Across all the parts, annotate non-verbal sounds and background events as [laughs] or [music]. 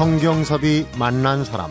성경섭이 만난 사람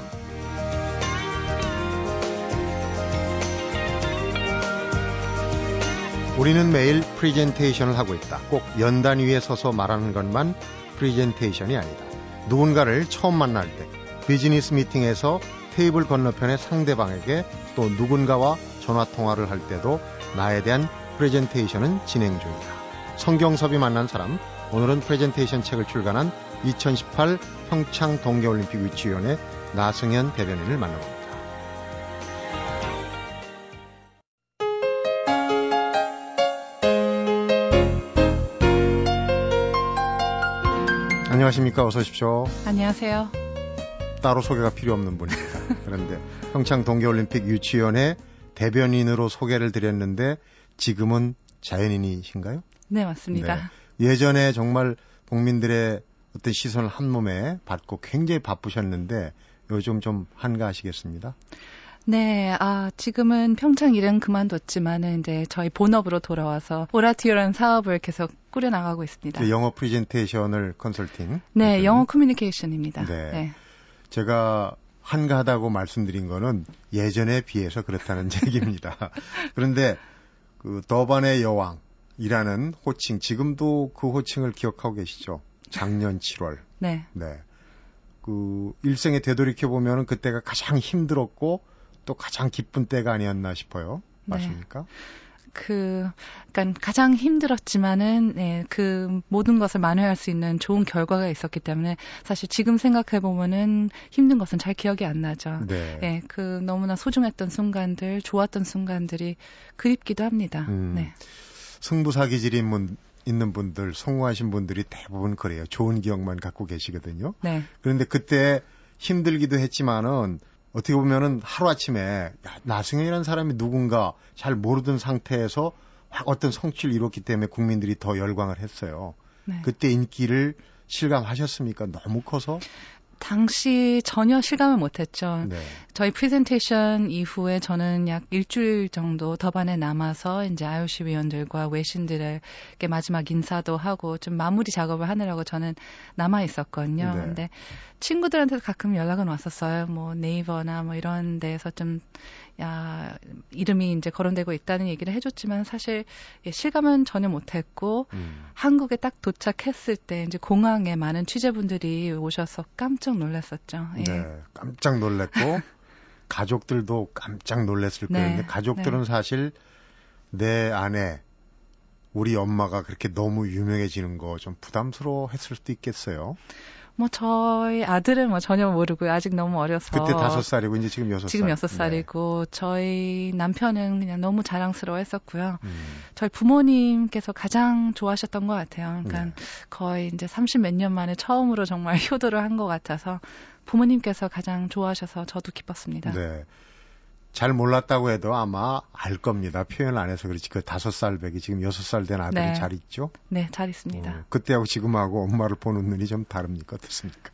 우리는 매일 프리젠테이션을 하고 있다. 꼭 연단 위에 서서 말하는 것만 프리젠테이션이 아니다. 누군가를 처음 만날 때 비즈니스 미팅에서 테이블 건너편의 상대방에게 또 누군가와 전화 통화를 할 때도 나에 대한 프레젠테이션은 진행 중이다. 성경섭이 만난 사람 오늘은 프레젠테이션 책을 출간한 2018 평창 동계올림픽 위치위원회 나승현 대변인을 만나봅니다. 안녕하십니까. 어서 오십시오. 안녕하세요. 따로 소개가 필요 없는 분입니다. 그런데 평창 동계올림픽 유치위원회 대변인으로 소개를 드렸는데 지금은 자연인이신가요? 네, 맞습니다. 네. 예전에 정말 국민들의 어떤 시선을 한 몸에 받고 굉장히 바쁘셨는데 요즘 좀 한가하시겠습니다. 네, 아, 지금은 평창 일은 그만뒀지만은 이제 저희 본업으로 돌아와서 오라티오라는 사업을 계속 꾸려나가고 있습니다. 그 영어 프레젠테이션을 컨설팅. 네, 영어 커뮤니케이션입니다. 네. 네. 제가 한가하다고 말씀드린 거는 예전에 비해서 그렇다는 [laughs] 얘기입니다. 그런데 그 더반의 여왕이라는 호칭 지금도 그 호칭을 기억하고 계시죠? 작년 7월. 네. 네. 그 일생에 되돌이켜 보면은 그때가 가장 힘들었고 또 가장 기쁜 때가 아니었나 싶어요. 네. 맞습니까? 네. 그, 그러니까 가장 힘들었지만은 네, 그 모든 것을 만회할 수 있는 좋은 결과가 있었기 때문에 사실 지금 생각해 보면은 힘든 것은 잘 기억이 안 나죠. 네. 네, 그 너무나 소중했던 순간들, 좋았던 순간들이 그립기도 합니다. 음, 네. 승부사 기질이 있는 분들, 성공하신 분들이 대부분 그래요. 좋은 기억만 갖고 계시거든요. 네. 그런데 그때 힘들기도 했지만은 어떻게 보면은 하루아침에 나승현이라는 사람이 누군가 잘 모르던 상태에서 확 어떤 성취를 이뤘기 때문에 국민들이 더 열광을 했어요. 네. 그때 인기를 실감하셨습니까? 너무 커서? 당시 전혀 실감을 못했죠. 네. 저희 프레젠테이션 이후에 저는 약 일주일 정도 더반에 남아서 이제 IOC 위원들과 외신들에게 마지막 인사도 하고 좀 마무리 작업을 하느라고 저는 남아 있었거든요. 네. 근데 친구들한테도 가끔 연락은 왔었어요. 뭐 네이버나 뭐 이런 데에서 좀 야, 이름이 이제 거론되고 있다는 얘기를 해줬지만 사실 예, 실감은 전혀 못했고 음. 한국에 딱 도착했을 때 이제 공항에 많은 취재분들이 오셔서 깜짝 놀랐었죠. 예. 네, 깜짝 놀랐고 [laughs] 가족들도 깜짝 놀랐을 거예요. 네, 근데 가족들은 네. 사실 내 아내 우리 엄마가 그렇게 너무 유명해지는 거 좀 부담스러워했을 수도 있겠어요. 뭐 저희 아들은 뭐 전혀 모르고요. 아직 너무 어려서. 그때 다섯 살이고 이제 지금 여섯 살. 지금 여섯 살이고 네. 저희 남편은 그냥 너무 자랑스러워했었고요. 음. 저희 부모님께서 가장 좋아하셨던 것 같아요. 그러니까 네. 거의 이제 30몇년 만에 처음으로 정말 [laughs] 효도를 한 것 같아서 부모님께서 가장 좋아하셔서 저도 기뻤습니다. 네. 잘 몰랐다고 해도 아마 알 겁니다. 표현 안 해서 그렇지. 그 다섯 살 백이 지금 여섯 살 된 아들이 네. 잘 있죠? 네, 잘 있습니다. 어, 그때하고 지금하고 엄마를 보는 눈이 좀 다릅니까? 어떻습니까?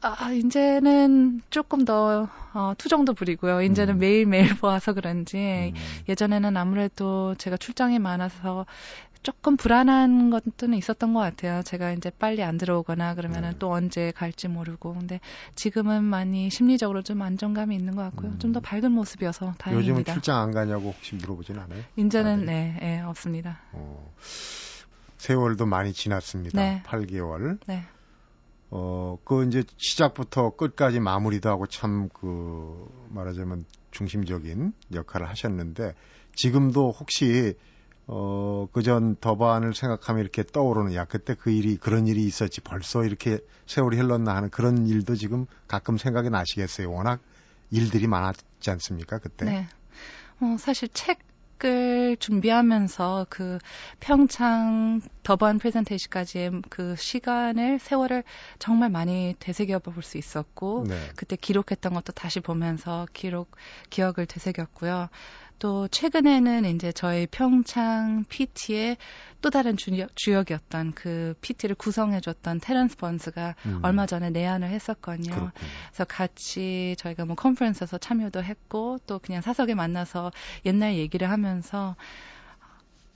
아, 이제는 조금 더, 어, 투정도 부리고요. 이제는 음. 매일매일 [laughs] 보아서 그런지, 음. 예전에는 아무래도 제가 출장이 많아서 조금 불안한 것들은 있었던 것 같아요. 제가 이제 빨리 안 들어오거나 그러면은 네. 또 언제 갈지 모르고. 근데 지금은 많이 심리적으로 좀 안정감이 있는 것 같고요. 음. 좀더 밝은 모습이어서 다행입니다. 요즘은 출장 안 가냐고 혹시 물어보진 않아요? 이제는 아들이? 네, 네, 없습니다. 어, 세월도 많이 지났습니다. 네. 8개월. 네. 어, 그 이제 시작부터 끝까지 마무리도 하고 참 그 말하자면 중심적인 역할을 하셨는데 지금도 혹시 어, 그전 더반을 생각하면 이렇게 떠오르는, 야, 그때 그 일이, 그런 일이 있었지, 벌써 이렇게 세월이 흘렀나 하는 그런 일도 지금 가끔 생각이 나시겠어요. 워낙 일들이 많았지 않습니까, 그때? 네. 어, 사실 책을 준비하면서 그 평창 더반 프레젠테이션까지의 그 시간을, 세월을 정말 많이 되새겨 볼 수 있었고, 네. 그때 기록했던 것도 다시 보면서 기록, 기억을 되새겼고요. 또 최근에는 이제 저희 평창 PT의 또 다른 주역, 주역 이었던 그 PT를 구성해줬던 테런스 번스가 음. 얼마 전에 내한을 했었거든요. 그렇군요. 그래서 같이 저희가 뭐 컨퍼런스에서 참여도 했고 또 그냥 사석에 만나서 옛날 얘기를 하면서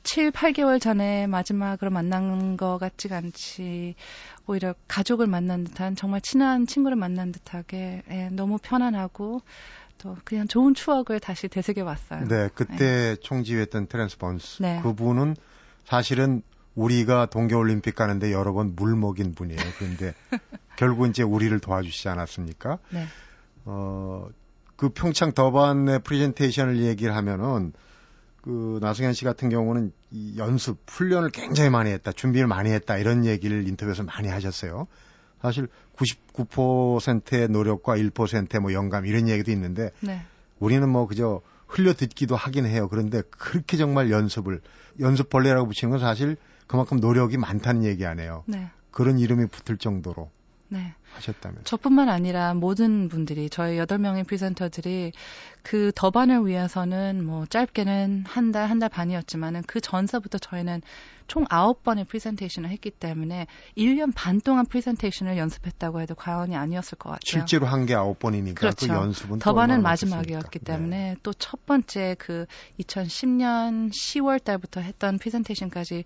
7, 8개월 전에 마지막으로 만난 것 같지가 않지. 오히려 가족을 만난 듯한 정말 친한 친구를 만난 듯하게 예, 너무 편안하고 또 그냥 좋은 추억을 다시 되새겨 봤어요. 네, 그때 네. 총지휘했던 테렌스 번스 네. 그분은 사실은 우리가 동계올림픽 가는데 여러 번 물 먹인 분이에요. 그런데 [laughs] 결국 이제 우리를 도와주시지 않았습니까? 네. 어, 그 평창 더반의 프레젠테이션을 얘기를 하면은 그 나승현 씨 같은 경우는 이 연습, 훈련을 굉장히 많이 했다, 준비를 많이 했다 이런 얘기를 인터뷰에서 많이 하셨어요. 사실 99%의 노력과 1%의 뭐 영감 이런 얘기도 있는데 네. 우리는 뭐 그저 흘려 듣기도 하긴 해요. 그런데 그렇게 정말 연습을 연습 벌레라고 붙이는 건 사실 그만큼 노력이 많다는 얘기 아니에요. 네. 그런 이름이 붙을 정도로 네. 하셨다면 저뿐만 아니라 모든 분들이 저희 여덟 명의 presenter들이 그 더반을 위해서는 뭐 짧게는 한 달, 한 달 반이었지만은 그 전서부터 저희는 총 아홉 번의 프리젠테이션을 했기 때문에 1년 반 동안 프리젠테이션을 연습했다고 해도 과언이 아니었을 것 같아요. 실제로 한 게 아홉 번이니까 그렇죠. 그 연습은 더반은 마지막이었기 네. 때문에 네. 또 첫 번째 그 2010년 10월 달부터 했던 프리젠테이션까지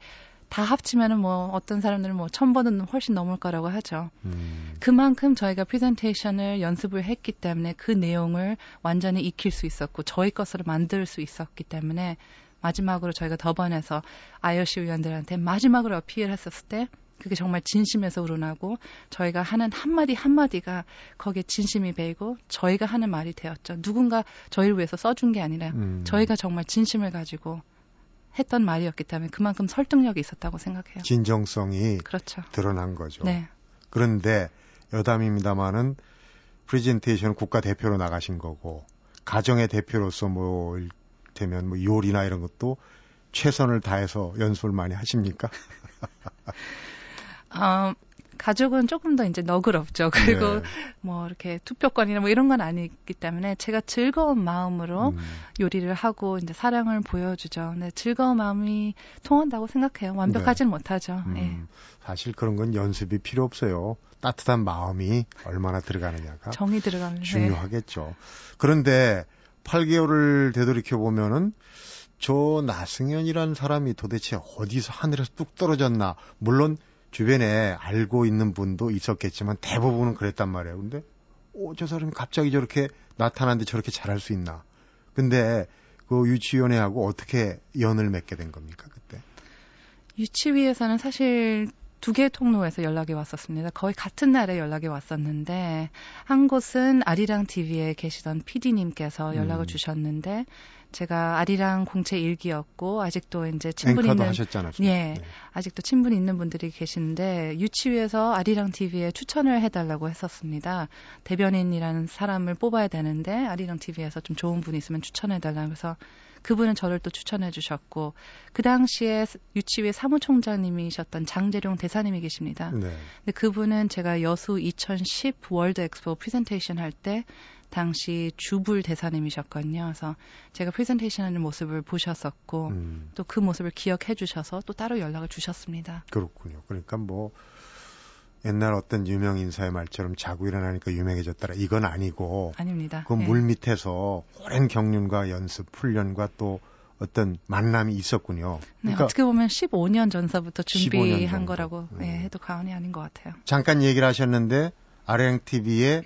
다 합치면은 뭐 어떤 사람들은 뭐천 번은 훨씬 넘을 거라고 하죠. 음. 그만큼 저희가 프레젠테이션을 연습을 했기 때문에 그 내용을 완전히 익힐 수 있었고 저희 것으로 만들 수 있었기 때문에 마지막으로 저희가 더번에서 IOC 위원들한테 마지막으로 어필했었을 때 그게 정말 진심에서 우러나고 저희가 하는 한마디 한마디가 거기에 진심이 배이고 저희가 하는 말이 되었죠. 누군가 저희를 위해서 써준 게 아니라 음. 저희가 정말 진심을 가지고 했던 말이었기 때문에 그만큼 설득력이 있었다고 생각해요. 진정성이 그렇죠. 드러난 거죠. 네. 그런데 여담입니다마는 프레젠테이션 국가 대표로 나가신 거고 가정의 대표로서 뭐 되면 뭐 요리나 이런 것도 최선을 다해서 연습을 많이 하십니까? [laughs] 어, 가족은 조금 더 이제 너그럽죠. [laughs] 그리고 네. 뭐 이렇게 투표권이나 뭐 이런 건 아니기 때문에 제가 즐거운 마음으로 음. 요리를 하고 이제 사랑을 보여주죠. 근데 즐거운 마음이 통한다고 생각해요. 완벽하진 못하죠. 음, 예. 사실 그런 건 연습이 필요 없어요. 따뜻한 마음이 얼마나 들어가느냐가 정이 들어가는 네. 중요하겠죠. 그런데 8개월을 되돌이켜 보면은 저 나승현이라는 사람이 도대체 어디서 하늘에서 뚝 떨어졌나? 물론 주변에 알고 있는 분도 있었겠지만 대부분은 그랬단 말이에요. 근데 어, 저 사람이 갑자기 저렇게 나타났는데 저렇게 잘할 수 있나? 근데 그 유치위원회하고 어떻게 연을 맺게 된 겁니까 그때? 유치위에서는 사실 두 개의 통로에서 연락이 왔었습니다. 거의 같은 날에 연락이 왔었는데 한 곳은 아리랑 TV에 계시던 PD님께서 연락을 음. 주셨는데 제가 아리랑 공채 일기였고 아직도 이제 친분이 앵커도 있는 하셨잖아요. 예. 네. 아직도 친분이 있는 분들이 계시는데 유치위에서 아리랑 TV에 추천을 해 달라고 했었습니다. 대변인이라는 사람을 뽑아야 되는데 아리랑 TV에서 좀 좋은 분이 있으면 추천해 달라 그래서 그분은 저를 또 추천해 주셨고 그 당시에 유치위 사무총장님이셨던 장재룡 대사님이 계십니다. 네. 근데 그분은 제가 여수 2010 월드 엑스포 프레젠테이션 할 때 당시 주불 대사님이셨거든요. 그래서 제가 프레젠테이션 하는 모습을 보셨었고 음, 또 그 모습을 기억해 주셔서 또 따로 연락을 주셨습니다. 그렇군요. 그러니까 뭐 옛날 어떤 유명 인사의 말처럼 자고 일어나니까 유명해졌더라. 이건 아니고 아닙니다. 그 예. 물 밑에서 오랜 경륜과 연습, 훈련과 또 어떤 만남이 있었군요. 네, 그러니까 어떻게 보면 15년 전서부터 15년 준비한 정도. 거라고 음. 예, 해도 과언이 아닌 것 같아요. 잠깐 얘기를 하셨는데 아랭 TV의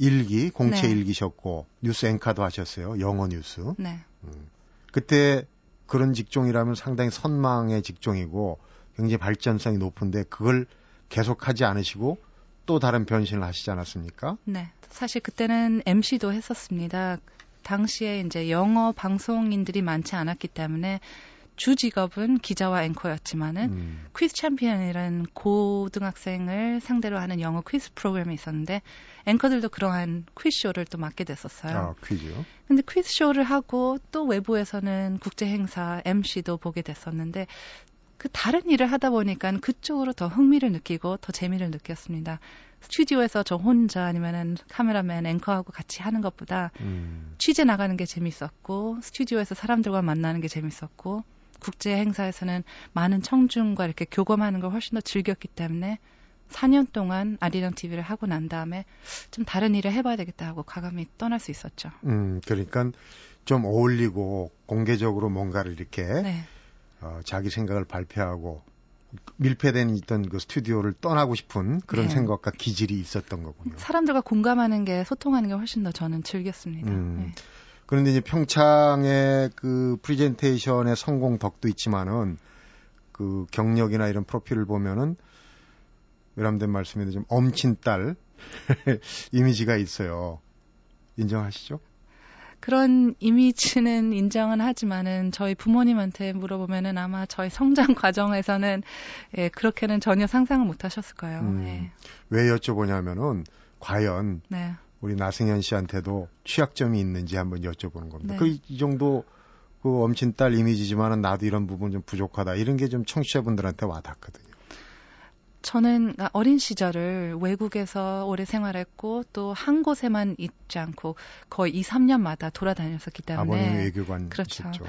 일기, 공채 네. 일기셨고 뉴스 앵커도 하셨어요. 영어 뉴스. 네. 음. 그때 그런 직종이라면 상당히 선망의 직종이고 굉장히 발전성이 높은데 그걸 계속하지 않으시고 또 다른 변신을 하시지 않았습니까? 네. 사실 그때는 MC도 했었습니다. 당시에 이제 영어 방송인들이 많지 않았기 때문에 주 직업은 기자와 앵커였지만은 음. 퀴즈 챔피언이라는 고등학생을 상대로 하는 영어 퀴즈 프로그램이 있었는데 앵커들도 그러한 퀴즈 쇼를 또 맡게 됐었어요. 아, 퀴즈. 근데 퀴즈 쇼를 하고 또 외부에서는 국제 행사 MC도 보게 됐었는데 그 다른 일을 하다 보니까 그쪽으로 더 흥미를 느끼고 더 재미를 느꼈습니다. 스튜디오에서 저 혼자 아니면은 카메라맨 앵커하고 같이 하는 것보다 음. 취재 나가는 게 재밌었고 스튜디오에서 사람들과 만나는 게 재밌었고 국제 행사에서는 많은 청중과 이렇게 교감하는 걸 훨씬 더 즐겼기 때문에 4년 동안 아리랑 TV를 하고 난 다음에 좀 다른 일을 해봐야 되겠다 하고 과감히 떠날 수 있었죠. 음, 그러니까 좀 어울리고 공개적으로 뭔가를 이렇게 네. 어, 자기 생각을 발표하고 밀폐된 있던 그 스튜디오를 떠나고 싶은 그런 네. 생각과 기질이 있었던 거군요. 사람들과 공감하는 게 소통하는 게 훨씬 더 저는 즐겼습니다. 음. 네. 그런데 이제 평창의 그 프레젠테이션의 성공 덕도 있지만은 그 경력이나 이런 프로필을 보면은 외람된 말씀인데 좀 엄친 딸 [laughs] 이미지가 있어요. 인정하시죠? 그런 이미지는 인정은 하지만은 저희 부모님한테 물어보면은 아마 저희 성장 과정에서는 예, 그렇게는 전혀 상상을 못 하셨을 거예요. 음. 예. 왜 여쭤보냐면은 과연 네. 우리 나승현 씨한테도 취약점이 있는지 한번 여쭤보는 겁니다. 네. 그이 정도 그 엄친 딸 이미지지만은 나도 이런 부분 좀 부족하다 이런 게 좀 청취자분들한테 와닿거든요. 저는 어린 시절을 외국에서 오래 생활했고 또 한 곳에만 있지 않고 거의 2, 3년마다 돌아다녔었기 때문에 아버님 외교관 그렇죠. 있었죠.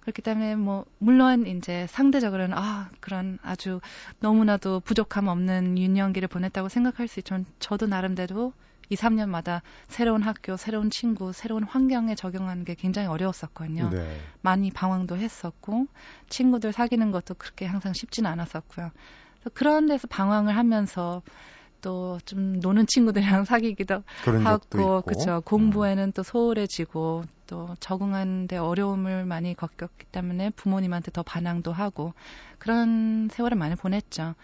그렇기 때문에 뭐 물론 이제 상대적으로는 아 그런 아주 너무나도 부족함 없는 유년기를 보냈다고 생각할 수 있지만 저도 나름대로 2, 3년마다 새로운 학교, 새로운 친구, 새로운 환경에 적용하는 게 굉장히 어려웠었거든요. 네. 많이 방황도 했었고 친구들 사귀는 것도 그렇게 항상 쉽지는 않았었고요. 그런 데서 방황을 하면서 또 좀 노는 친구들이랑 [laughs] 사귀기도 하고. 음. 그죠 공부에는 또 소홀해지고 또 적응하는데 어려움을 많이 겪었기 때문에 부모님한테 더 반항도 하고 그런 세월을 많이 보냈죠.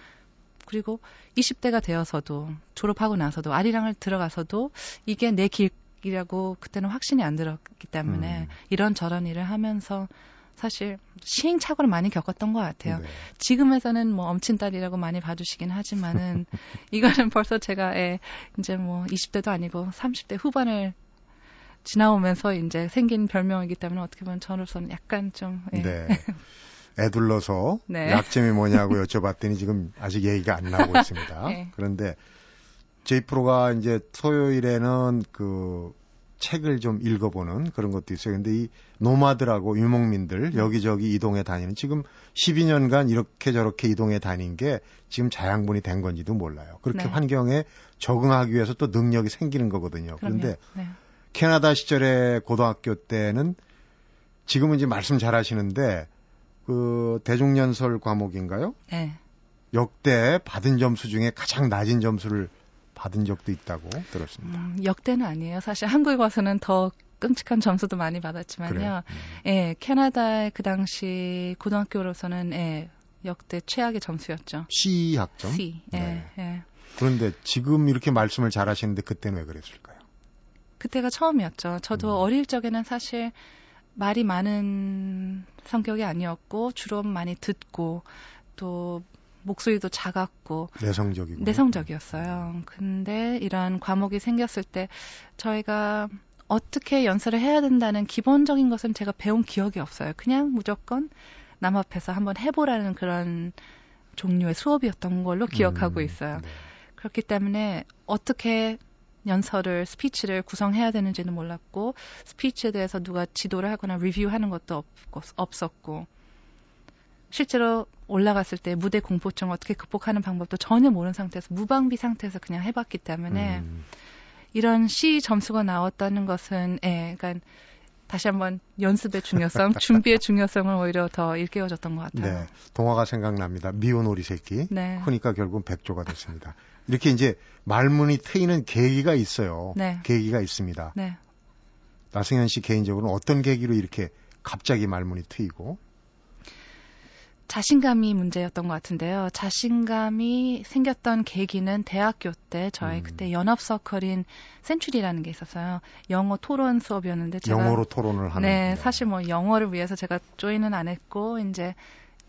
그리고 20대가 되어서도 졸업하고 나서도 아리랑을 들어가서도 이게 내 길이라고 그때는 확신이 안 들었기 때문에 음. 이런 저런 일을 하면서 사실 시행착오를 많이 겪었던 것 같아요. 네. 지금에서는 뭐 엄친딸이라고 많이 봐주시긴 하지만은 [laughs] 이거는 벌써 제가 예, 이제 뭐 20대도 아니고 30대 후반을 지나오면서 이제 생긴 별명이기 때문에 어떻게 보면 저로서는 약간 좀 예. 네. [laughs] 애둘러서 네. 약점이 뭐냐고 [laughs] 여쭤봤더니 지금 아직 얘기가 안 나오고 있습니다. 네. 그런데 저희 프로가 이제 토요일에는 그 책을 좀 읽어보는 그런 것도 있어요. 근데 이 노마드라고 유목민들 여기저기 이동해 다니는 지금 12년간 이렇게 저렇게 이동해 다닌 게 지금 자양분이 된 건지도 몰라요. 그렇게 네. 환경에 적응하기 위해서 또 능력이 생기는 거거든요. 그런데 그럼요. 네. 캐나다 시절에 고등학교 때는 지금은 이제 말씀 잘 하시는데 그 대중연설 과목인가요? 네. 역대 받은 점수 중에 가장 낮은 점수를 받은 적도 있다고 들었습니다. 음, 역대는 아니에요. 사실 한국에 와서는 더 끔찍한 점수도 많이? 받았지만요. 음. 예, 캐나다의 그 당시 고등학교로서는 예, 역대 최악의 점수였죠. C 학점. C. 예, 네. 예. 그런데 지금 이렇게 말씀을 잘 하시는데 그때는 왜 그랬을까요? 그때가 처음이었죠. 저도 음. 어릴 적에는 사실 말이 많은 성격이 아니었고 주로 많이 듣고 또 목소리도 작았고 내성적이고. 내성적이었어요. 근데 이런 과목이 생겼을 때 저희가 어떻게 연설을 해야 된다는 기본적인 것은 제가 배운 기억이 없어요. 그냥 무조건 남 앞에서 한번 해보라는 그런 종류의 수업이었던 걸로 기억하고 음, 있어요. 네. 그렇기 때문에 어떻게 연설을 스피치를 구성해야 되는지는 몰랐고 스피치에 대해서 누가 지도를 하거나 리뷰하는 것도 없고, 없었고 실제로 올라갔을 때 무대 공포증 어떻게 극복하는 방법도 전혀 모르는 상태에서 무방비 상태에서 그냥 해봤기 때문에 음, 이런 C 점수가 나왔다는 것은 예, 그러니까 다시 한번 연습의 중요성, [laughs] 준비의 중요성을 오히려 더 일깨워줬던 것 같아요. 네. 동화가 생각납니다. 미운 오리 새끼. 네. 크니까 결국 백조가 됐습니다. 이렇게 이제 말문이 트이는 계기가 있어요. 네. 계기가 있습니다. 네. 나승현 씨 개인적으로는 어떤 계기로 이렇게 갑자기 말문이 트이고 자신감이 문제였던 것 같은데요. 자신감이 생겼던 계기는 대학교 때 저희 음. 그때 연합 서클인 센츄리라는 게 있었어요. 영어 토론 수업이었는데 제가 영어로 토론을 하는. 네, 사실 뭐 영어를 위해서 제가 join은 안 했고 이제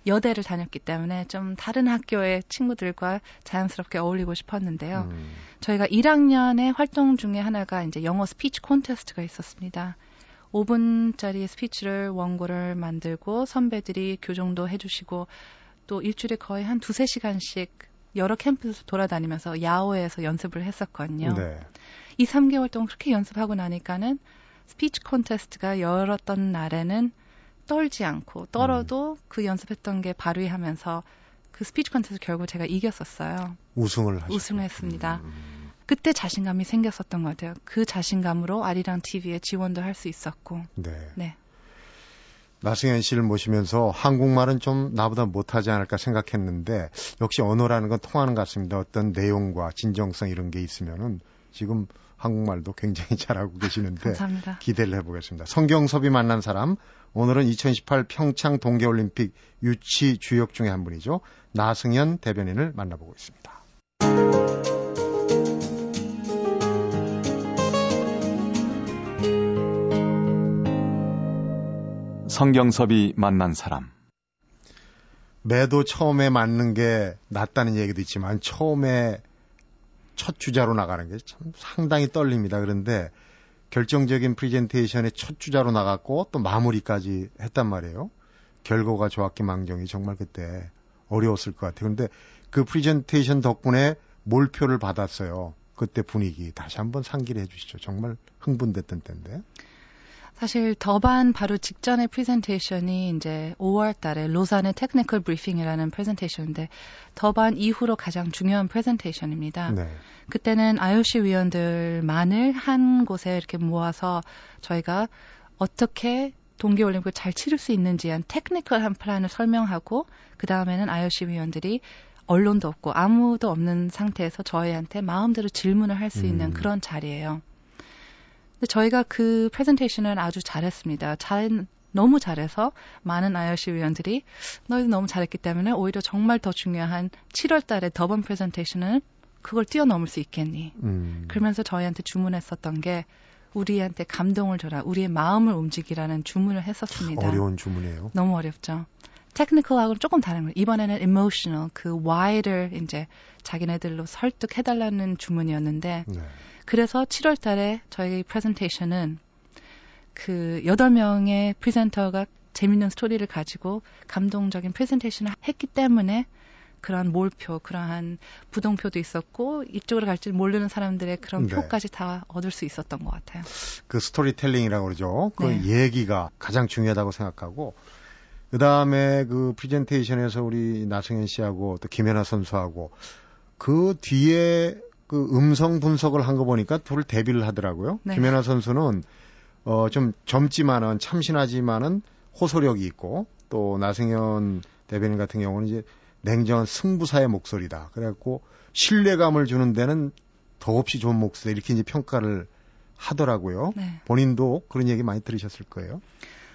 여대를 다녔기 때문에 좀 다른 학교의 친구들과 자연스럽게 어울리고 싶었는데요. 음, 저희가 1학년의 활동 중에 하나가 이제 영어 스피치 콘테스트가 있었습니다. 5분짜리 스피치를 원고를 만들고 선배들이 교정도 해주시고 또 일주일에 거의 한 두세 시간씩 여러 캠퍼스에서 돌아다니면서 야외에서 연습을 했었거든요. 네. 2, 3개월 동안 그렇게 연습하고 나니까는 스피치 콘테스트가 열렸던 날에는 떨지 않고 떨어도 그 연습했던 게 발휘하면서 그 스피치 콘테스트 결국 제가 이겼었어요. 우승을 하셨 우승을 했습니다. 음, 그때 자신감이 생겼었던 것 같아요. 그 자신감으로 아리랑 TV에 지원도 할 수 있었고. 네. 네. 나승현 씨를 모시면서 한국말은 좀 나보다 못하지 않을까 생각했는데 역시 언어라는 건 통하는 것 같습니다. 어떤 내용과 진정성 이런 게 있으면은 지금 한국말도 굉장히 잘하고 계시는데 [laughs] 감사합니다. 기대를 해보겠습니다. 성경섭이 만난 사람 오늘은 2018 평창 동계올림픽 유치 주역 중에 한 분이죠. 나승현 대변인을 만나보고 있습니다. 성경섭이 만난 사람. 매도 처음에 맞는 게 낫다는 얘기도 있지만 처음에 첫 주자로 나가는 게 참 상당히 떨립니다. 그런데 결정적인 프리젠테이션의 첫 주자로 나갔고 또 마무리까지 했단 말이에요. 결과가 좋았기 망정이지 정말 그때 어려웠을 것 같아요. 그런데 그 프리젠테이션 덕분에 몰표를 받았어요. 그때 분위기 다시 한번 상기를 해주시죠. 정말 흥분됐던 때인데. 사실 더반 바로 직전의 프레젠테이션이 이제 5월 달에 로잔의 technical briefing이라는 프레젠테이션인데 더반 이후로 가장 중요한 프레젠테이션입니다. 네. 그때는 IOC 위원들만을 한 곳에 이렇게 모아서 저희가 어떻게 동계올림픽을 잘 치를 수 있는지 한 technical한 플랜을 설명하고 그 다음에는 IOC 위원들이 언론도 없고 아무도 없는 상태에서 저희한테 마음대로 질문을 할 수 있는 음. 그런 자리예요. 근데 저희가 그 프레젠테이션을 아주 잘했습니다. 잘 너무 잘해서 많은 IOC 위원들이 너희도 너무 잘했기 때문에 오히려 정말 더 중요한 7월 달에 더번 프레젠테이션은 그걸 뛰어넘을 수 있겠니? 음. 그러면서 저희한테 주문했었던 게 우리한테 감동을 줘라, 우리의 마음을 움직이라는 주문을 했었습니다. 어려운 주문이에요. 너무 어렵죠. 테크니컬하고는 조금 다른 거예요. 이번에는 emotional, 그 why를 이제 자기네들로 설득해달라는 주문이었는데, 네. 그래서 7월 달에 저희 프레젠테이션은 그 8명의 presenter가 재밌는 스토리를 가지고 감동적인 프레젠테이션을 했기 때문에 그러한 몰표, 그러한 부동표도 있었고 이쪽으로 갈지 모르는 사람들의 그런 네. 표까지 다 얻을 수 있었던 것 같아요. 그 스토리텔링이라고 그러죠. 그 네. 얘기가 가장 중요하다고 생각하고 그 다음에 그 프레젠테이션에서 우리 나승연 씨하고 또 김연아 선수하고 그 뒤에 그 음성 분석을 한 거 보니까 둘 데뷔를 하더라고요. 네. 김연아 선수는 어 좀 젊지만은 참신하지만은 호소력이 있고 또 나승현 대변인 같은 경우는 이제 냉정한 승부사의 목소리다. 그래갖고 신뢰감을 주는 데는 더없이 좋은 목소리 이렇게 이제 평가를 하더라고요. 네. 본인도 그런 얘기 많이 들으셨을 거예요.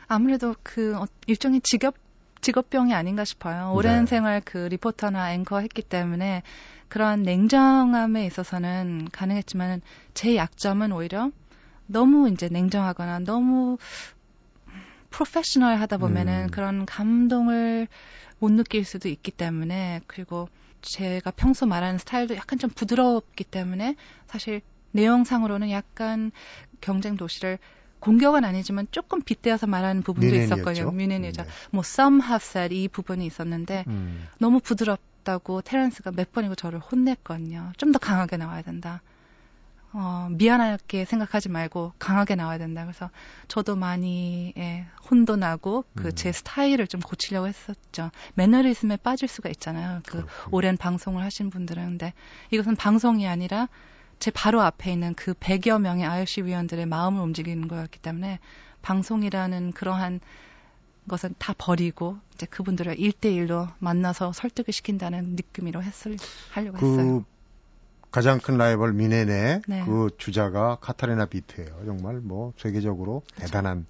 아무래도 그 어, 일종의 직업 직업병이 아닌가 싶어요. 오랜 네. 생활 그 리포터나 앵커 했기 때문에 그러한 냉정함에 있어서는 가능했지만 제 약점은 오히려 너무 이제 냉정하거나 너무 프로페셔널 하다 보면은 음. 그런 감동을 못 느낄 수도 있기 때문에 그리고 제가 평소 말하는 스타일도 약간 좀 부드럽기 때문에 사실 내용상으로는 약간 경쟁 도시를 공격은 아니지만 조금 빗대어서 말하는 부분도 있었거든요. 뮤넨이죠. 네. 뭐 some have said 이 부분이 있었는데 음. 너무 부드럽다고 테런스가 몇 번이고 저를 혼냈거든요. 좀 더 강하게 나와야 된다. 어, 미안하게 생각하지 말고 강하게 나와야 된다. 그래서 저도 많이 예, 혼도 나고 그제 음. 스타일을 좀 고치려고 했었죠. 매너리즘에 빠질 수가 있잖아요. 그 그렇군요. 오랜 방송을 하신 분들은 근데 이것은 방송이 아니라 제 바로 앞에 있는 그 100여 명의 IOC 위원들의 마음을 움직이는 거였기 때문에 방송이라는 그러한 것은 다 버리고 이제 그분들을 1대1로 만나서 설득을 시킨다는 느낌으로 했을 하려고 그 했어요. 가장 큰 라이벌 미네네 네. 그 주자가 카타리나 비트예요. 정말 뭐 세계적으로 그렇죠. 대단한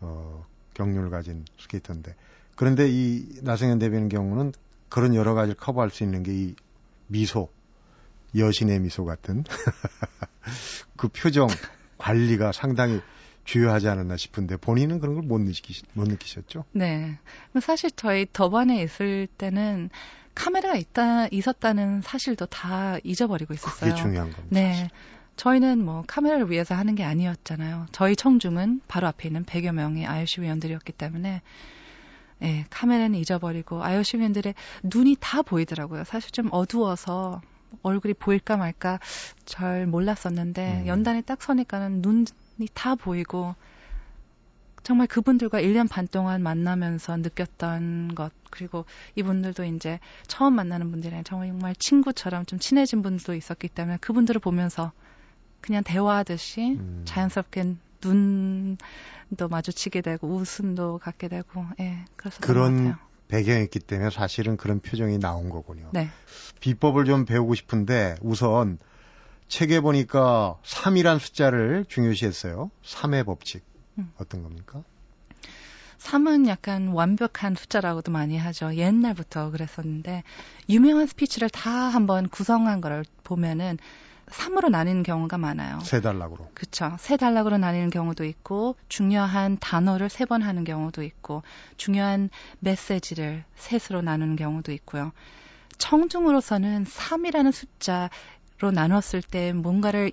어, 경륜을 가진 스케이터인데 그런데 이 나성현 대변인 경우는 그런 여러 가지를 커버할 수 있는 게 이 미소 여신의 미소 같은 [laughs] 그 표정 관리가 상당히 주요하지 않았나 싶은데 본인은 그런 걸 못 느끼 못 느끼셨죠? 네. 사실 저희 더반에 있을 때는 카메라가 있다 있었다는 사실도 다 잊어버리고 있었어요. 그게 중요한 겁니다. 네. 사실. 저희는 뭐 카메라를 위해서 하는 게 아니었잖아요. 저희 청중은 바로 앞에 있는 100여 명의 IOC 위원들이었기 때문에 예, 카메라는 잊어버리고 IOC 위원들의 눈이 다 보이더라고요. 사실 좀 어두워서 얼굴이 보일까 말까 잘 몰랐었는데 음. 연단에 딱 서니까는 눈이 다 보이고 정말 그분들과 1년 반 동안 만나면서 느꼈던 것, 그리고 이분들도 이제 처음 만나는 분들이랑 정말 친구처럼 좀 친해진 분들도 있었기 때문에 그분들을 보면서 그냥 대화하듯이 음. 자연스럽게 눈도 마주치게 되고 웃음도 갖게 되고 예 그래서 그런 배경이 있기 때문에 사실은 그런 표정이 나온 거군요. 네. 비법을 좀 배우고 싶은데 우선 책에 보니까 3이란 숫자를 중요시했어요. 3의 법칙. 음. 어떤 겁니까? 3은 약간 완벽한 숫자라고도 많이 하죠. 옛날부터 그랬었는데 유명한 스피치를 다 한번 구성한 거를 보면은 3으로 나뉘는 경우가 많아요. 세 단락으로. 그렇죠. 세 단락으로 나뉘는 경우도 있고 중요한 단어를 세 번 하는 경우도 있고 중요한 메시지를 셋으로 나누는 경우도 있고요. 청중으로서는 3이라는 숫자로 나눴을 때 뭔가를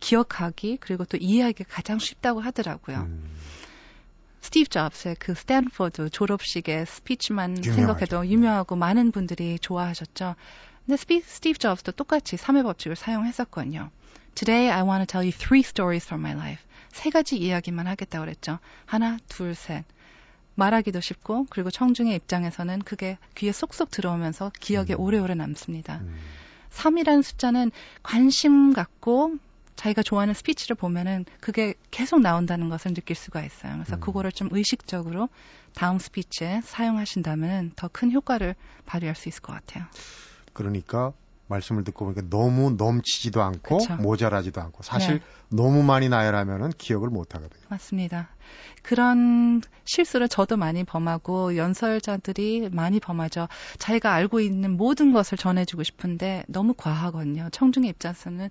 기억하기 그리고 또 이해하기 가장 쉽다고 하더라고요. 음, 스티브 잡스의 그 스탠포드 졸업식의 스피치만 유명하죠. 생각해도 유명하고 많은 분들이 좋아하셨죠. 근데 스티브 잡스도 똑같이 3의 법칙을 사용했었거든요. Today I want to tell you three stories from my life. 세 가지 이야기만 하겠다고 그랬죠. 하나, 둘, 셋. 말하기도 쉽고 그리고 청중의 입장에서는 그게 귀에 쏙쏙 들어오면서 기억에 음. 오래오래 남습니다. 음. 3이라는 숫자는 관심 갖고 자기가 좋아하는 스피치를 보면은 그게 계속 나온다는 것을 느낄 수가 있어요. 그래서 음. 그거를 좀 의식적으로 다음 스피치에 사용하신다면 더 큰 효과를 발휘할 수 있을 것 같아요. 그러니까 말씀을 듣고 보니까 너무 넘치지도 않고 그쵸. 모자라지도 않고 사실 네. 너무 많이 나열하면은 기억을 못 하거든요. 맞습니다. 그런 실수를 저도 많이 범하고 연설자들이 많이 범하죠. 자기가 알고 있는 모든 것을 전해주고 싶은데 너무 과하거든요. 청중의 입장에서는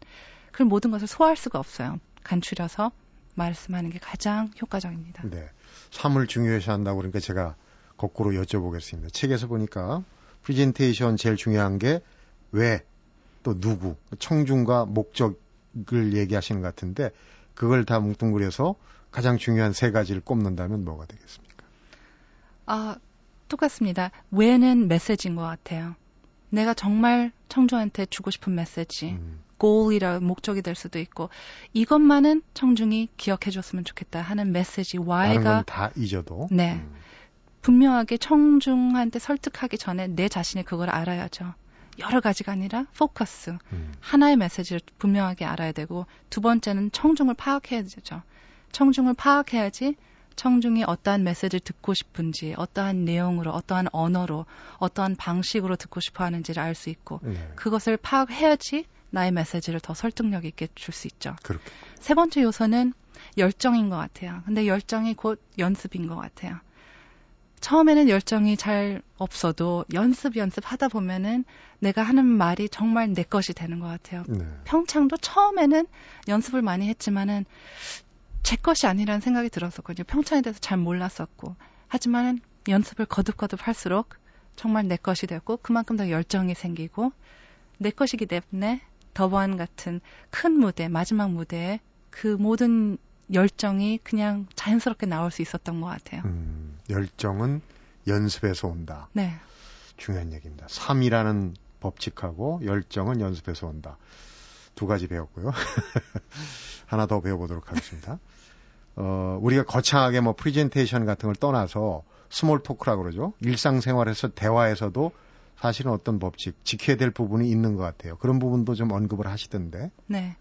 그 모든 것을 소화할 수가 없어요. 간추려서 말씀하는 게 가장 효과적입니다. 네. 3을 중요시 한다고 그러니까 제가 거꾸로 여쭤보겠습니다. 책에서 보니까 프레젠테이션 제일 중요한 게 왜, 또 누구, 청중과 목적을 얘기하시는 것 같은데 그걸 다 뭉뚱그려서 가장 중요한 세 가지를 꼽는다면 뭐가 되겠습니까? 아, 똑같습니다. 왜는 메시지인 것 같아요. 내가 정말 청중한테 주고 싶은 메시지, 음, goal이라 목적이 될 수도 있고 이것만은 청중이 기억해 줬으면 좋겠다 하는 메시지 why가 건다 잊어도. 네. 음, 분명하게 청중한테 설득하기 전에 내 자신이 그걸 알아야죠. 여러 가지가 아니라 포커스 음, 하나의 메시지를 분명하게 알아야 되고 두 번째는 청중을 파악해야 되죠. 청중을 파악해야지 청중이 어떠한 메시지를 듣고 싶은지, 어떠한 내용으로, 어떠한 언어로, 어떠한 방식으로 듣고 싶어 하는지를 알 수 있고, 네. 그것을 파악해야지 나의 메시지를 더 설득력 있게 줄 수 있죠. 그렇게. 세 번째 요소는 열정인 것 같아요. 근데 열정이 곧 연습인 것 같아요. 처음에는 열정이 잘 없어도 연습 연습 하다 보면은 내가 하는 말이 정말 내 것이 되는 것 같아요. 네. 평창도 처음에는 연습을 많이 했지만은 제 것이 아니라는 생각이 들었었거든요. 평창에 대해서 잘 몰랐었고. 하지만은 연습을 거듭거듭 할수록 정말 내 것이 되고 그만큼 더 열정이 생기고 내 것이기 때문에 더반 같은 큰 무대, 마지막 무대에 그 모든 열정이 그냥 자연스럽게 나올 수 있었던 것 같아요. 음, 열정은 연습에서 온다. 네. 중요한 얘기입니다. 3이라는 법칙하고 열정은 연습에서 온다. 두 가지 배웠고요. [laughs] 하나 더 배워보도록 하겠습니다. 어, 우리가 거창하게 뭐 프리젠테이션 같은 걸 떠나서 small talk라고 그러죠. 일상생활에서 대화에서도 사실은 어떤 법칙, 지켜야 될 부분이 있는 것 같아요. 그런 부분도 좀 언급을 하시던데. 네.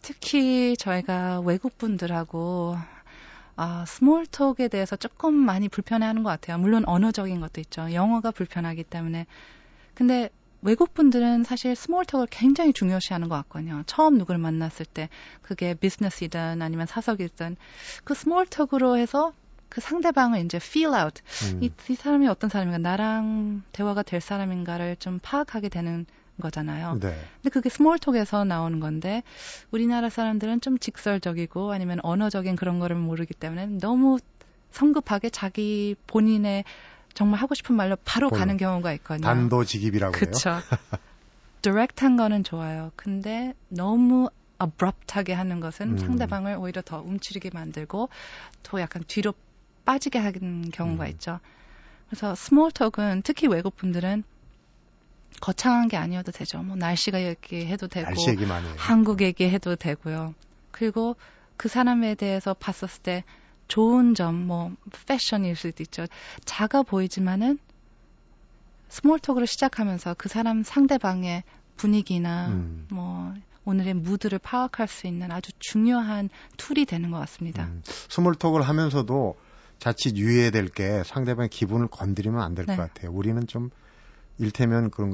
특히 저희가 외국 분들하고 아, small talk에 대해서 조금 많이 불편해하는 것 같아요. 물론 언어적인 것도 있죠. 영어가 불편하기 때문에. 근데 외국 분들은 사실 small talk을 굉장히 중요시하는 것 같거든요. 처음 누구를 만났을 때 그게 비즈니스이든 아니면 사석이든 그 small talk으로 해서 그 상대방을 이제 feel out 음, 이, 이 사람이 어떤 사람인가 나랑 대화가 될 사람인가를 좀 파악하게 되는 거잖아요. 네. 근데 그게 스몰톡에서 나오는 건데 우리나라 사람들은 좀 직설적이고 아니면 언어적인 그런 거를 모르기 때문에 너무 성급하게 자기 본인의 정말 하고 싶은 말로 바로. 가는 경우가 있거든요. 단도직입이라고. 그쵸. [laughs] 디렉트한 거는 좋아요. 근데 너무 abrupt하게 하는 것은 음. 상대방을 오히려 더 움츠리게 만들고 또 약간 뒤로 빠지게 하는 경우가 음. 있죠. 그래서 small talk은 특히 외국 분들은 거창한 게 아니어도 되죠. 뭐 날씨가 얘기해도 되고 날씨 얘기 많이 해요. 한국 얘기해도 되고요. 그리고 그 사람에 대해서 봤었을 때 좋은 점, 뭐 패션일 수도 있죠. 작아 보이지만은 small talk으로 시작하면서 그 사람 상대방의 분위기나 음. 뭐 오늘의 무드를 파악할 수 있는 아주 중요한 tool이 되는 것 같습니다. 음, small talk을 하면서도 자칫 유의해야 될 게 상대방의 기분을 건드리면 안 될것 네. 같아요. 우리는 좀 일테면 그런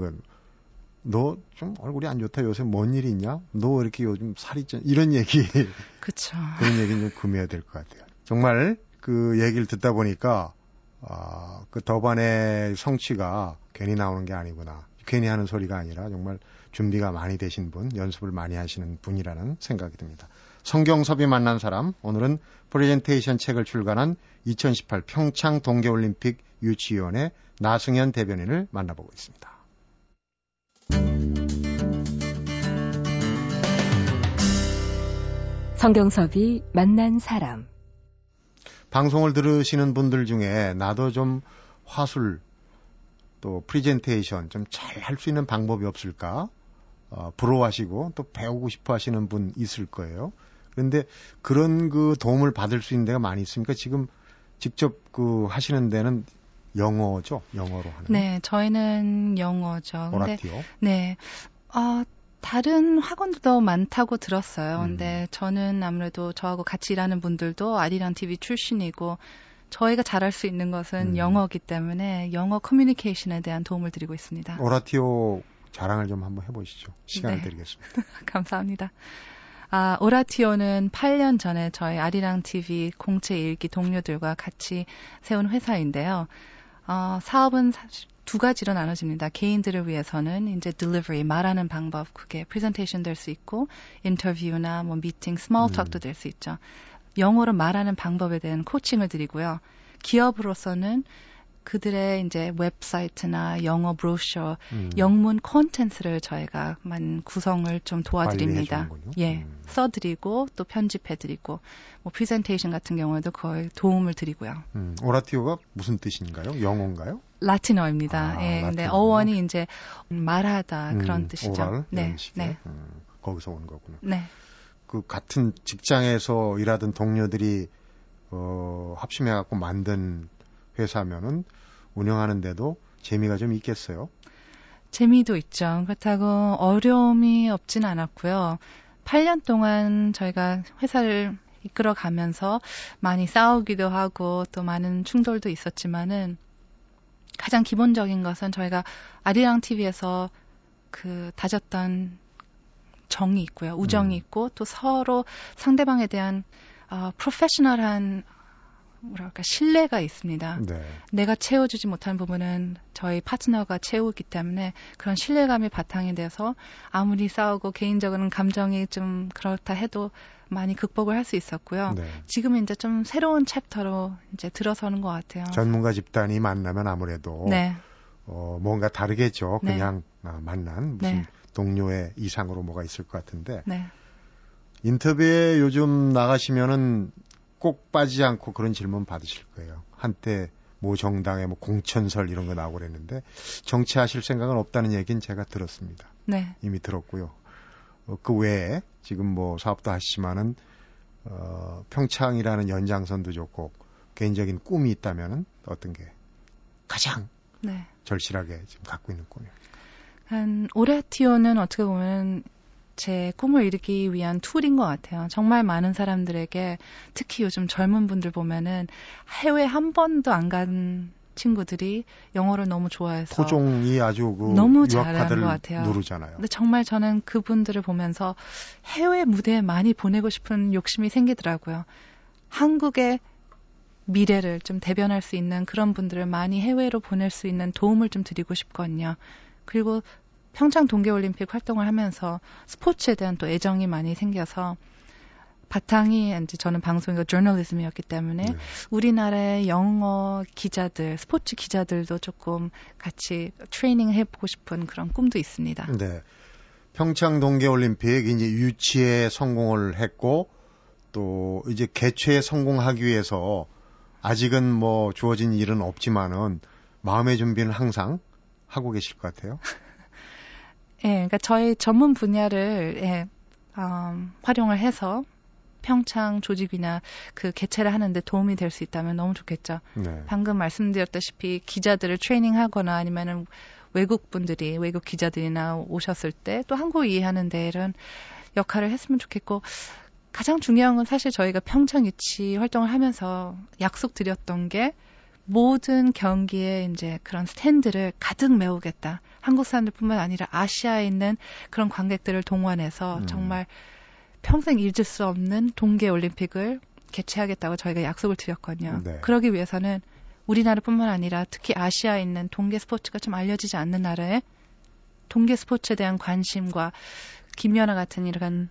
건 너 좀 얼굴이 안 좋다 요새 뭔 일이 있냐? 너 이렇게 요즘 살이 쪄 이런 얘기 [laughs] 그쵸. 그런 얘기는 좀 금해야 될 것 같아요. 정말 그 얘기를 듣다 보니까 아, 그 더반의 성취가 괜히 나오는 게 아니구나. 괜히 하는 소리가 아니라 정말 준비가 많이 되신 분, 연습을 많이 하시는 분이라는 생각이 듭니다. 성경섭이 만난 사람, 오늘은 프레젠테이션 책을 출간한 2018 평창 동계올림픽 유치위원회 나승현 대변인을 만나보고 있습니다. 성경섭이 만난 사람 방송을 들으시는 분들 중에 나도 좀 화술 또 프리젠테이션 좀 잘 할 수 있는 방법이 없을까 어, 부러워하시고 또 배우고 싶어 하시는 분 있을 거예요. 그런데 그런 그 도움을 받을 수 있는 데가 많이 있으니까 지금 직접 그 하시는 데는 영어죠? 영어로 하는. 네, 저희는 영어죠. 오라티오. 네. 아, 다른 학원도 많다고 들었어요. 음. 근데 저는 아무래도 저하고 같이 일하는 분들도 아리랑 TV 출신이고 저희가 잘할 수 있는 것은 음. 영어기 때문에 영어 커뮤니케이션에 대한 도움을 드리고 있습니다. 오라티오 자랑을 좀 한번 해보시죠. 시간을 네. 드리겠습니다. [laughs] 감사합니다. 아, 오라티오는 8년 전에 저희 아리랑 TV 공채 일기 동료들과 같이 세운 회사인데요. 어, 사업은 두 가지로 나눠집니다. 개인들을 위해서는 이제 delivery 말하는 방법 그게 presentation 될수 있고 인터뷰나 뭐 미팅, small talk도 음. 될수 있죠. 영어로 말하는 방법에 대한 코칭을 드리고요. 기업으로서는 그들의 이제 웹사이트나 영어 브로셔, 음. 영문 콘텐츠를 저희가 만 구성을 좀 도와드립니다. 예, 음. 써드리고 또 편집해드리고 뭐 프레젠테이션 같은 경우에도 거의 도움을 드리고요. 음. 오라티오가 무슨 뜻인가요? 영어인가요? 라틴어입니다. 아, 예, 근데 어원이 이제 말하다 그런 음, 뜻이죠. oral, 네, 네. 음, 거기서 온 거군요. 네. 그 같은 직장에서 일하던 동료들이 어, 합심해갖고 만든 회사면은 운영하는데도 재미가 좀 있겠어요? 재미도 있죠. 그렇다고 어려움이 없진 않았고요. 8년 동안 저희가 회사를 이끌어 가면서 많이 싸우기도 하고 또 많은 충돌도 있었지만은 가장 기본적인 것은 저희가 아리랑 TV에서 그 다졌던 정이 있고요. 우정이 음. 있고 또 서로 상대방에 대한 어, 프로페셔널한 뭐랄까 신뢰가 있습니다. 네. 내가 채워주지 못한 부분은 저희 파트너가 채우기 때문에 그런 신뢰감이 바탕이 돼서 아무리 싸우고 개인적으로는 감정이 좀 그렇다 해도 많이 극복을 할 수 있었고요. 네. 지금은 이제 좀 새로운 챕터로 이제 들어서는 것 같아요. 전문가 집단이 만나면 아무래도 네. 어, 뭔가 다르겠죠. 네. 그냥 아, 만난 무슨 네. 동료의 이상으로 뭐가 있을 것 같은데 네. 인터뷰에 요즘 나가시면은 꼭 빠지지 않고 그런 질문 받으실 거예요. 한때 모 정당의 뭐 공천설 이런 거 나오고 그랬는데 정치하실 생각은 없다는 얘기는 제가 들었습니다. 네. 이미 들었고요. 어, 그 외에 지금 뭐 사업도 하시지만은 어, 평창이라는 연장선도 좋고 개인적인 꿈이 있다면은 어떤 게 가장 네. 절실하게 지금 갖고 있는 꿈이에요. 한 오라티오는 어떻게 보면 제 꿈을 이루기 위한 툴인 것 같아요. 정말 많은 사람들에게 특히 요즘 젊은 분들 보면은 해외 한 번도 안 간 친구들이 영어를 너무 좋아해서 토종이 아주 그 너무 잘하는 것 같아요. 누르잖아요. 근데 정말 저는 그분들을 보면서 해외 무대에 많이 보내고 싶은 욕심이 생기더라고요. 한국의 미래를 좀 대변할 수 있는 그런 분들을 많이 해외로 보낼 수 있는 도움을 좀 드리고 싶거든요. 그리고 평창 동계올림픽 활동을 하면서 스포츠에 대한 또 애정이 많이 생겨서 바탕이 이제 저는 방송이고 저널리즘이었기 때문에 네. 우리나라의 영어 기자들, 스포츠 기자들도 조금 같이 트레이닝 해보고 싶은 그런 꿈도 있습니다. 네. 평창 동계올림픽 이제 유치에 성공을 했고 또 이제 개최에 성공하기 위해서 아직은 뭐 주어진 일은 없지만은 마음의 준비는 항상 하고 계실 것 같아요. [laughs] 예, 그러니까 저희 전문 분야를 예, 음, 활용을 해서 평창 조직이나 그 개최를 하는데 도움이 될 수 있다면 너무 좋겠죠. 네. 방금 말씀드렸다시피 기자들을 트레이닝하거나 아니면은 외국 분들이 외국 기자들이나 오셨을 때 또 한국 이해하는 데는 역할을 했으면 좋겠고 가장 중요한 건 사실 저희가 평창 유치 활동을 하면서 약속드렸던 게 모든 경기에 이제 그런 스탠드를 가득 메우겠다. 한국 사람들뿐만 아니라 아시아에 있는 그런 관객들을 동원해서 음. 정말 평생 잊을 수 없는 동계 올림픽을 개최하겠다고 저희가 약속을 드렸거든요. 네. 그러기 위해서는 우리나라뿐만 아니라 특히 아시아에 있는 동계 스포츠가 좀 알려지지 않는 나라에 동계 스포츠에 대한 관심과 김연아 같은 이런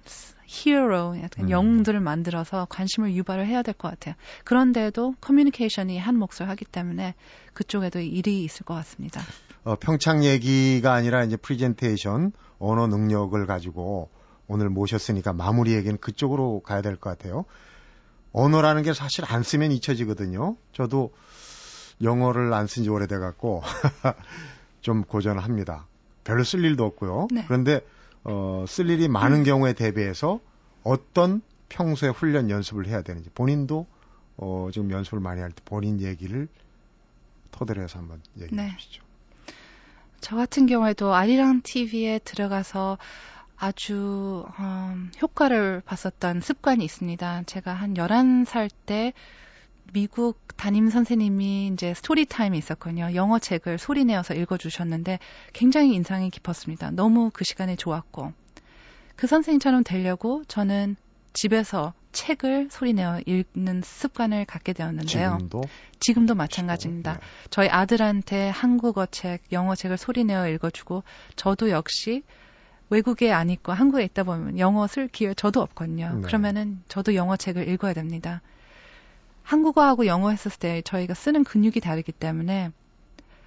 히어로, 약간 음. 영웅들을 만들어서 관심을 유발을 해야 될 것 같아요. 그런데도 커뮤니케이션이 한 몫을 하기 때문에 그쪽에도 일이 있을 것 같습니다. 어, 평창 얘기가 아니라 이제 프리젠테이션 언어 능력을 가지고 오늘 모셨으니까 마무리 얘기는 그쪽으로 가야 될 것 같아요. 언어라는 게 사실 안 쓰면 잊혀지거든요. 저도 영어를 안 쓴 지 오래돼 갖고 [laughs] 좀 고전을 합니다. 별로 쓸 일도 없고요. 네. 그런데 어, 쓸 일이 많은 경우에 대비해서 어떤 평소에 훈련 연습을 해야 되는지 본인도 어, 지금 연습을 많이 할 때 본인 얘기를 토대로 해서 한번 얘기해 네. 주시죠. 저 같은 경우에도 아리랑 TV에 들어가서 아주 음, 효과를 봤었던 습관이 있습니다. 제가 한 11살 때 미국 담임 선생님이 이제 스토리 타임이 있었거든요. 영어 책을 소리 내어서 읽어주셨는데 굉장히 인상이 깊었습니다. 너무 그 시간이 좋았고 그 선생님처럼 되려고 저는 집에서 책을 소리내어 읽는 습관을 갖게 되었는데요. 지금도 지금도 마찬가지입니다. 네. 저희 아들한테 한국어 책, 영어 책을 소리내어 읽어주고 저도 역시 외국에 안 있고 한국에 있다 보면 영어 쓸 기회 저도 없거든요. 네. 그러면은 저도 영어 책을 읽어야 됩니다. 한국어하고 영어 했을 때 저희가 쓰는 근육이 다르기 때문에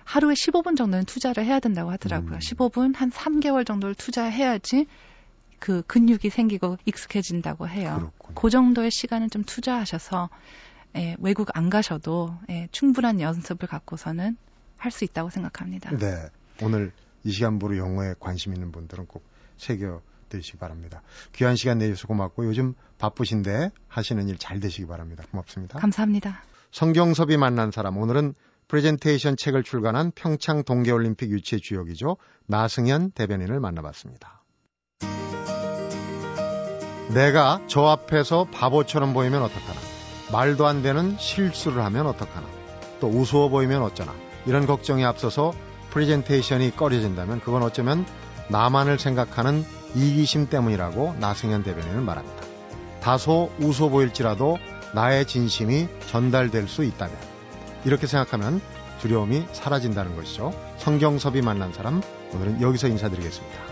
하루에 15분 정도는 투자를 해야 된다고 하더라고요. 음. 15분 한 3개월 정도를 투자해야지 그 근육이 생기고 익숙해진다고 해요. 그렇군요. 그 정도의 시간을 좀 투자하셔서 예, 외국 안 가셔도 예, 충분한 연습을 갖고서는 할 수 있다고 생각합니다. 네. 오늘 이 시간부로 영어에 관심 있는 분들은 꼭 새겨 드시기 바랍니다. 귀한 시간 내주셔서 고맙고 요즘 바쁘신데 하시는 일 잘 되시기 바랍니다. 고맙습니다. 감사합니다. 성경섭이 만난 사람 오늘은 프레젠테이션 책을 출간한 평창 동계올림픽 유치의 주역이죠. 나승현 대변인을 만나봤습니다. 내가 저 앞에서 바보처럼 보이면 어떡하나. 말도 안 되는 실수를 하면 어떡하나. 또 우스워 보이면 어쩌나. 이런 걱정이 앞서서 프레젠테이션이 꺼려진다면 그건 어쩌면 나만을 생각하는 이기심 때문이라고 나승현 대변인은 말합니다. 다소 우스워 보일지라도 나의 진심이 전달될 수 있다면 이렇게 생각하면 두려움이 사라진다는 것이죠. 성경섭이 만난 사람 오늘은 여기서 인사드리겠습니다.